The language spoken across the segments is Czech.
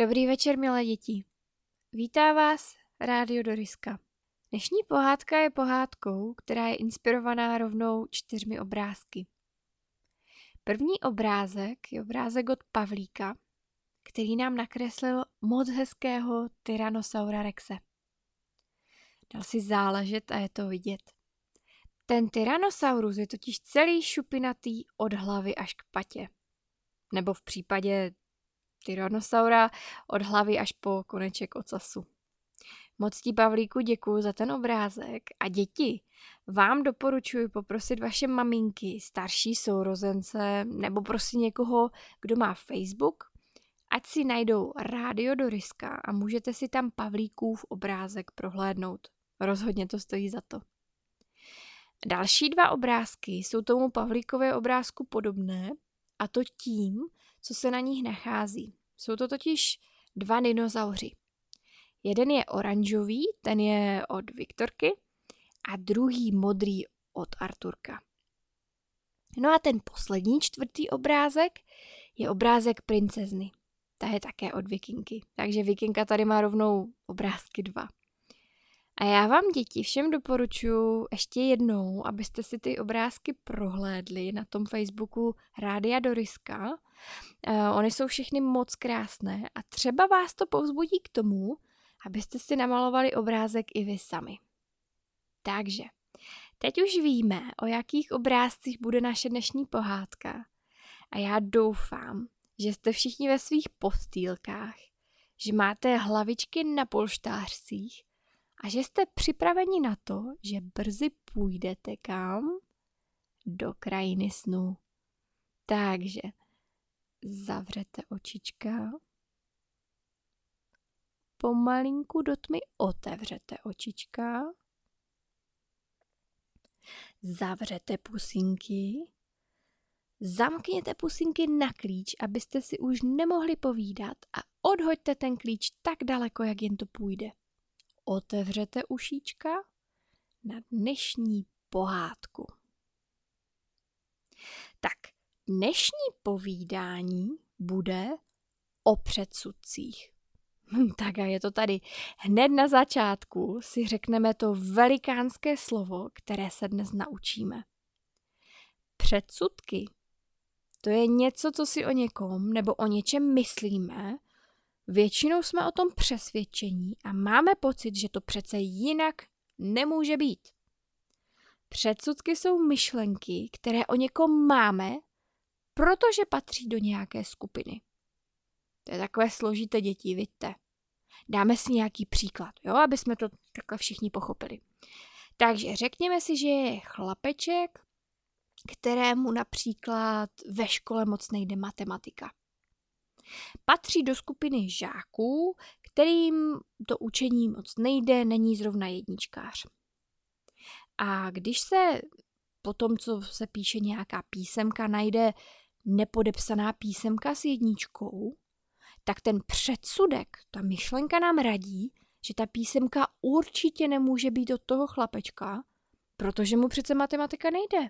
Dobrý večer, milé děti. Vítá vás Rádio Doriska. Dnešní pohádka je pohádkou, která je inspirovaná rovnou čtyřmi obrázky. První obrázek je obrázek od Pavlíka, který nám nakreslil moc hezkého Tyrannosaura Rexe. Dal si záležet a je to vidět. Ten Tyrannosaurus je totiž celý šupinatý od hlavy až k patě. Nebo v případě Tyrannosaura od hlavy až po koneček ocasu. Moc ti, Pavlíku, děkuji za ten obrázek a děti, vám doporučuji poprosit vaše maminky, starší sourozence nebo prostě někoho, kdo má Facebook, ať si najdou rádio do Ryska a můžete si tam Pavlíkův obrázek prohlédnout. Rozhodně to stojí za to. Další dva obrázky jsou tomu Pavlíkové obrázku podobné a to tím, co se na nich nachází. Jsou to totiž dva dinosauři. Jeden je oranžový, ten je od Viktorky, a druhý modrý od Arturka. No a ten poslední čtvrtý obrázek je obrázek princezny. Ta je také od Vikinky, takže Vikinka tady má rovnou obrázky dva. A já vám, děti, všem doporučuji ještě jednou, abyste si ty obrázky prohlédli na tom Facebooku Rádia Doriska. Uh, Ony jsou všechny moc krásné a třeba vás to povzbudí k tomu, abyste si namalovali obrázek i vy sami. Takže, teď už víme, o jakých obrázcích bude naše dnešní pohádka. A já doufám, že jste všichni ve svých postýlkách, že máte hlavičky na polštářcích a že jste připraveni na to, že brzy půjdete kam? Do krajiny snů. Takže zavřete očička, pomalinku do tmy otevřete očička, zavřete pusinky, zamkněte pusinky na klíč, abyste si už nemohli povídat a odhoďte ten klíč tak daleko, jak jen to půjde otevřete ušíčka na dnešní pohádku. Tak, dnešní povídání bude o předsudcích. Hm, tak a je to tady. Hned na začátku si řekneme to velikánské slovo, které se dnes naučíme. Předsudky. To je něco, co si o někom nebo o něčem myslíme, Většinou jsme o tom přesvědčení a máme pocit, že to přece jinak nemůže být. Předsudky jsou myšlenky, které o někom máme, protože patří do nějaké skupiny. To je takové složité děti, vidíte. Dáme si nějaký příklad, jo, aby jsme to takhle všichni pochopili. Takže řekněme si, že je chlapeček, kterému například ve škole moc nejde matematika. Patří do skupiny žáků, kterým to učení moc nejde, není zrovna jedničkář. A když se po tom, co se píše nějaká písemka, najde nepodepsaná písemka s jedničkou, tak ten předsudek, ta myšlenka nám radí, že ta písemka určitě nemůže být od toho chlapečka, protože mu přece matematika nejde.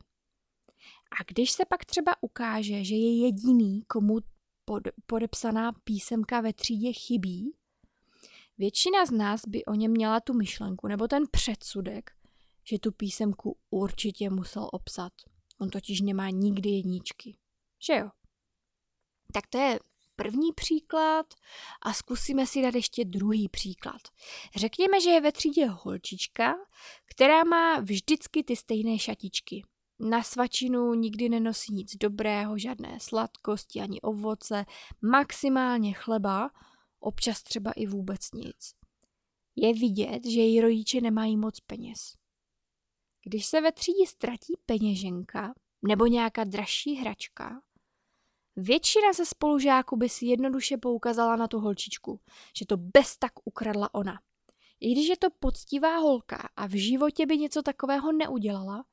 A když se pak třeba ukáže, že je jediný, komu pod, podepsaná písemka ve třídě chybí, většina z nás by o něm měla tu myšlenku nebo ten předsudek, že tu písemku určitě musel obsat. On totiž nemá nikdy jedničky. Že jo? Tak to je první příklad a zkusíme si dát ještě druhý příklad. Řekněme, že je ve třídě holčička, která má vždycky ty stejné šatičky. Na svačinu nikdy nenosí nic dobrého, žádné sladkosti ani ovoce, maximálně chleba, občas třeba i vůbec nic. Je vidět, že její rodiče nemají moc peněz. Když se ve třídě ztratí peněženka nebo nějaká dražší hračka, většina ze spolužáků by si jednoduše poukazala na tu holčičku, že to bez tak ukradla ona. I když je to poctivá holka a v životě by něco takového neudělala,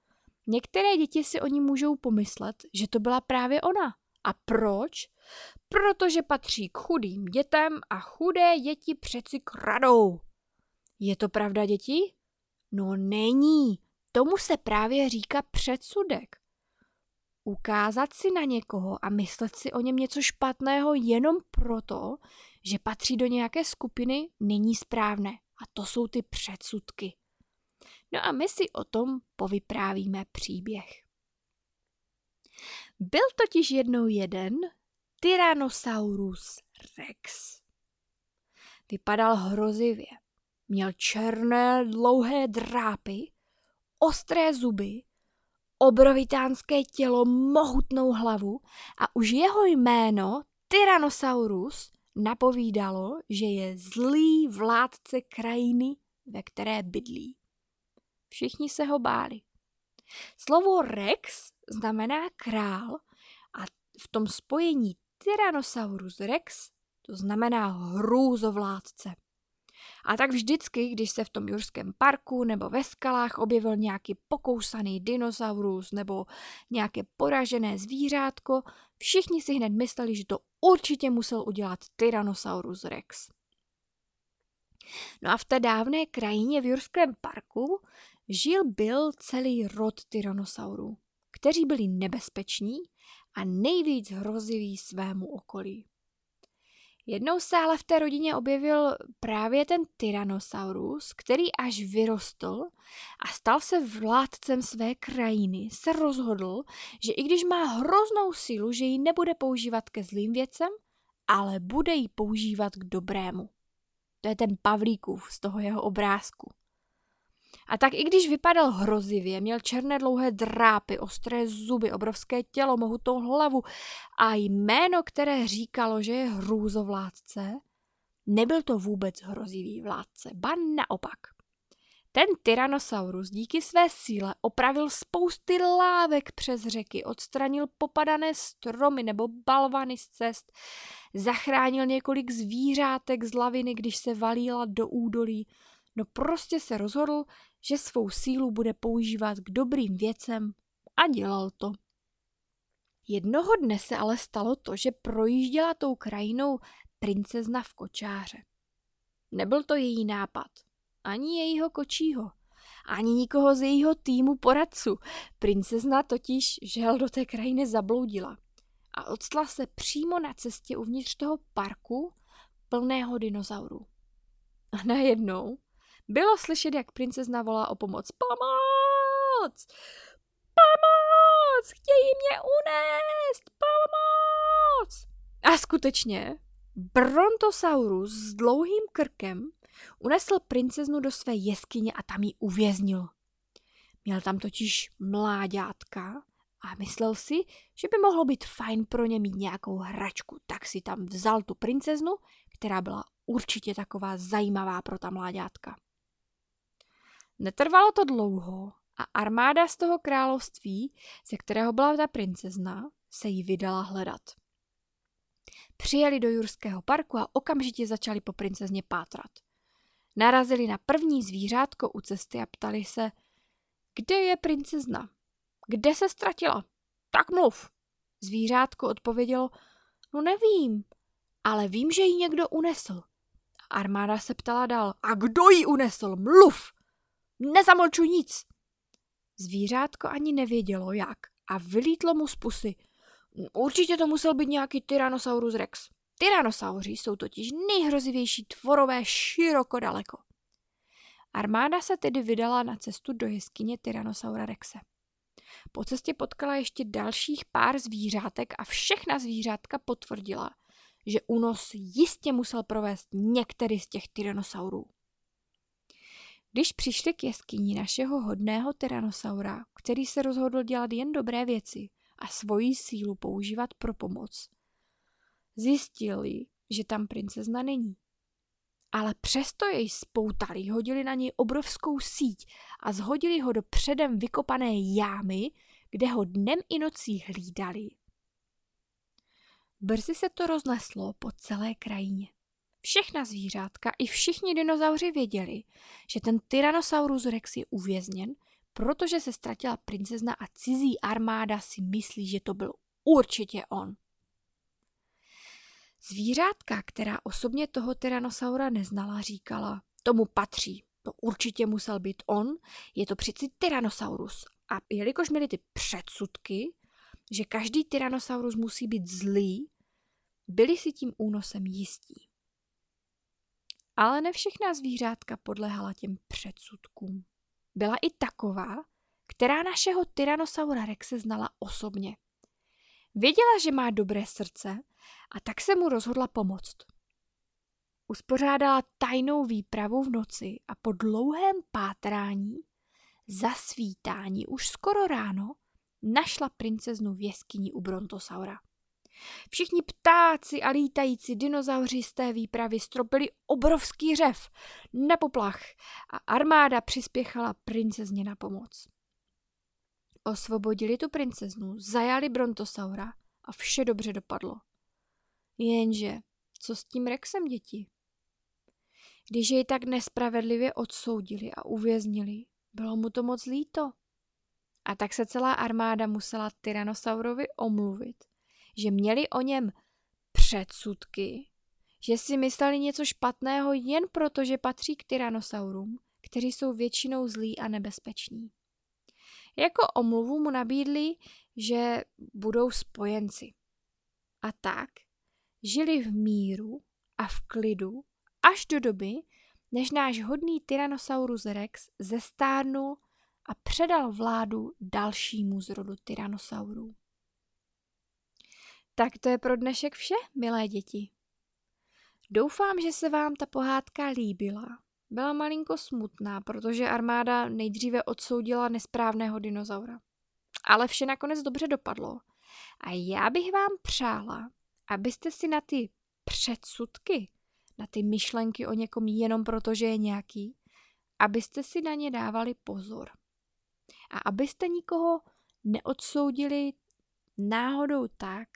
Některé děti si o ní můžou pomyslet, že to byla právě ona. A proč? Protože patří k chudým dětem a chudé děti přeci kradou. Je to pravda, děti? No není. Tomu se právě říká předsudek. Ukázat si na někoho a myslet si o něm něco špatného jenom proto, že patří do nějaké skupiny, není správné. A to jsou ty předsudky. No a my si o tom povyprávíme příběh. Byl totiž jednou jeden Tyrannosaurus rex. Vypadal hrozivě. Měl černé dlouhé drápy, ostré zuby, obrovitánské tělo, mohutnou hlavu a už jeho jméno Tyrannosaurus napovídalo, že je zlý vládce krajiny, ve které bydlí. Všichni se ho báli. Slovo rex znamená král a v tom spojení Tyrannosaurus rex to znamená hrůzovládce. A tak vždycky, když se v tom jurském parku nebo ve skalách objevil nějaký pokousaný dinosaurus nebo nějaké poražené zvířátko, všichni si hned mysleli, že to určitě musel udělat Tyrannosaurus rex. No a v té dávné krajině v jurském parku žil byl celý rod tyrannosaurů, kteří byli nebezpeční a nejvíc hroziví svému okolí. Jednou se ale v té rodině objevil právě ten Tyrannosaurus, který až vyrostl a stal se vládcem své krajiny, se rozhodl, že i když má hroznou sílu, že ji nebude používat ke zlým věcem, ale bude ji používat k dobrému. To je ten Pavlíkův z toho jeho obrázku. A tak i když vypadal hrozivě, měl černé dlouhé drápy, ostré zuby, obrovské tělo, mohutou hlavu a jméno, které říkalo, že je hrůzovládce, nebyl to vůbec hrozivý vládce, ba naopak. Ten Tyrannosaurus díky své síle opravil spousty lávek přes řeky, odstranil popadané stromy nebo balvany z cest, zachránil několik zvířátek z laviny, když se valíla do údolí, no prostě se rozhodl, že svou sílu bude používat k dobrým věcem a dělal to. Jednoho dne se ale stalo to, že projížděla tou krajinou princezna v kočáře. Nebyl to její nápad, ani jejího kočího, ani nikoho z jejího týmu poradců. Princezna totiž žel do té krajiny zabloudila a odstla se přímo na cestě uvnitř toho parku plného dinozaurů. A najednou bylo slyšet, jak princezna volá o pomoc. Pomoc! Pomoc! Chtějí mě unést! Pomoc! A skutečně, Brontosaurus s dlouhým krkem unesl princeznu do své jeskyně a tam ji uvěznil. Měl tam totiž mláďátka a myslel si, že by mohlo být fajn pro ně mít nějakou hračku, tak si tam vzal tu princeznu, která byla určitě taková zajímavá pro ta mláďátka. Netrvalo to dlouho a armáda z toho království, ze kterého byla ta princezna, se jí vydala hledat. Přijeli do Jurského parku a okamžitě začali po princezně pátrat. Narazili na první zvířátko u cesty a ptali se, kde je princezna? Kde se ztratila? Tak mluv. Zvířátko odpovědělo, no nevím, ale vím, že ji někdo unesl. Armáda se ptala dál, a kdo ji unesl? Mluv! Nezamlčuj nic! Zvířátko ani nevědělo jak a vylítlo mu z pusy. Určitě to musel být nějaký Tyrannosaurus rex. Tyrannosauři jsou totiž nejhrozivější tvorové široko daleko. Armáda se tedy vydala na cestu do jeskyně Tyrannosaura rexe. Po cestě potkala ještě dalších pár zvířátek a všechna zvířátka potvrdila, že únos jistě musel provést některý z těch tyrannosaurů. Když přišli k jeskyni našeho hodného tyrannosaura, který se rozhodl dělat jen dobré věci a svoji sílu používat pro pomoc, zjistili, že tam princezna není. Ale přesto jej spoutali, hodili na něj obrovskou síť a zhodili ho do předem vykopané jámy, kde ho dnem i nocí hlídali. Brzy se to rozneslo po celé krajině. Všechna zvířátka i všichni dinozauři věděli, že ten Tyrannosaurus rex je uvězněn, protože se ztratila princezna a cizí armáda si myslí, že to byl určitě on. Zvířátka, která osobně toho Tyrannosaura neznala, říkala, tomu patří, to určitě musel být on, je to přeci Tyrannosaurus. A jelikož měli ty předsudky, že každý Tyrannosaurus musí být zlý, byli si tím únosem jistí. Ale ne všechna zvířátka podlehala těm předsudkům. Byla i taková, která našeho Tyrannosaura Rexe znala osobně. Věděla, že má dobré srdce a tak se mu rozhodla pomoct. Uspořádala tajnou výpravu v noci a po dlouhém pátrání, zasvítání už skoro ráno, našla princeznu v jeskyni u Brontosaura. Všichni ptáci a lítající dinozauři z té výpravy stropili obrovský řev na poplach a armáda přispěchala princezně na pomoc. Osvobodili tu princeznu, zajali Brontosaura a vše dobře dopadlo. Jenže, co s tím Rexem děti? Když jej tak nespravedlivě odsoudili a uvěznili, bylo mu to moc líto. A tak se celá armáda musela Tyrannosaurovi omluvit, že měli o něm předsudky, že si mysleli něco špatného jen proto, že patří k Tyrannosaurům, kteří jsou většinou zlí a nebezpeční. Jako omluvu mu nabídli, že budou spojenci. A tak žili v míru a v klidu až do doby, než náš hodný Tyrannosaurus rex zestárnul a předal vládu dalšímu z rodu Tyrannosaurů. Tak to je pro dnešek vše, milé děti. Doufám, že se vám ta pohádka líbila. Byla malinko smutná, protože armáda nejdříve odsoudila nesprávného dinozaura. Ale vše nakonec dobře dopadlo. A já bych vám přála, abyste si na ty předsudky, na ty myšlenky o někom jenom proto, že je nějaký, abyste si na ně dávali pozor. A abyste nikoho neodsoudili náhodou tak,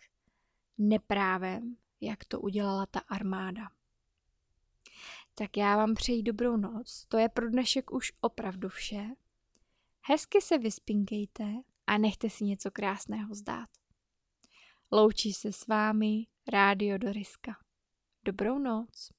neprávem, jak to udělala ta armáda. Tak já vám přeji dobrou noc, to je pro dnešek už opravdu vše. Hezky se vyspinkejte a nechte si něco krásného zdát. Loučí se s vámi Rádio Doriska. Dobrou noc.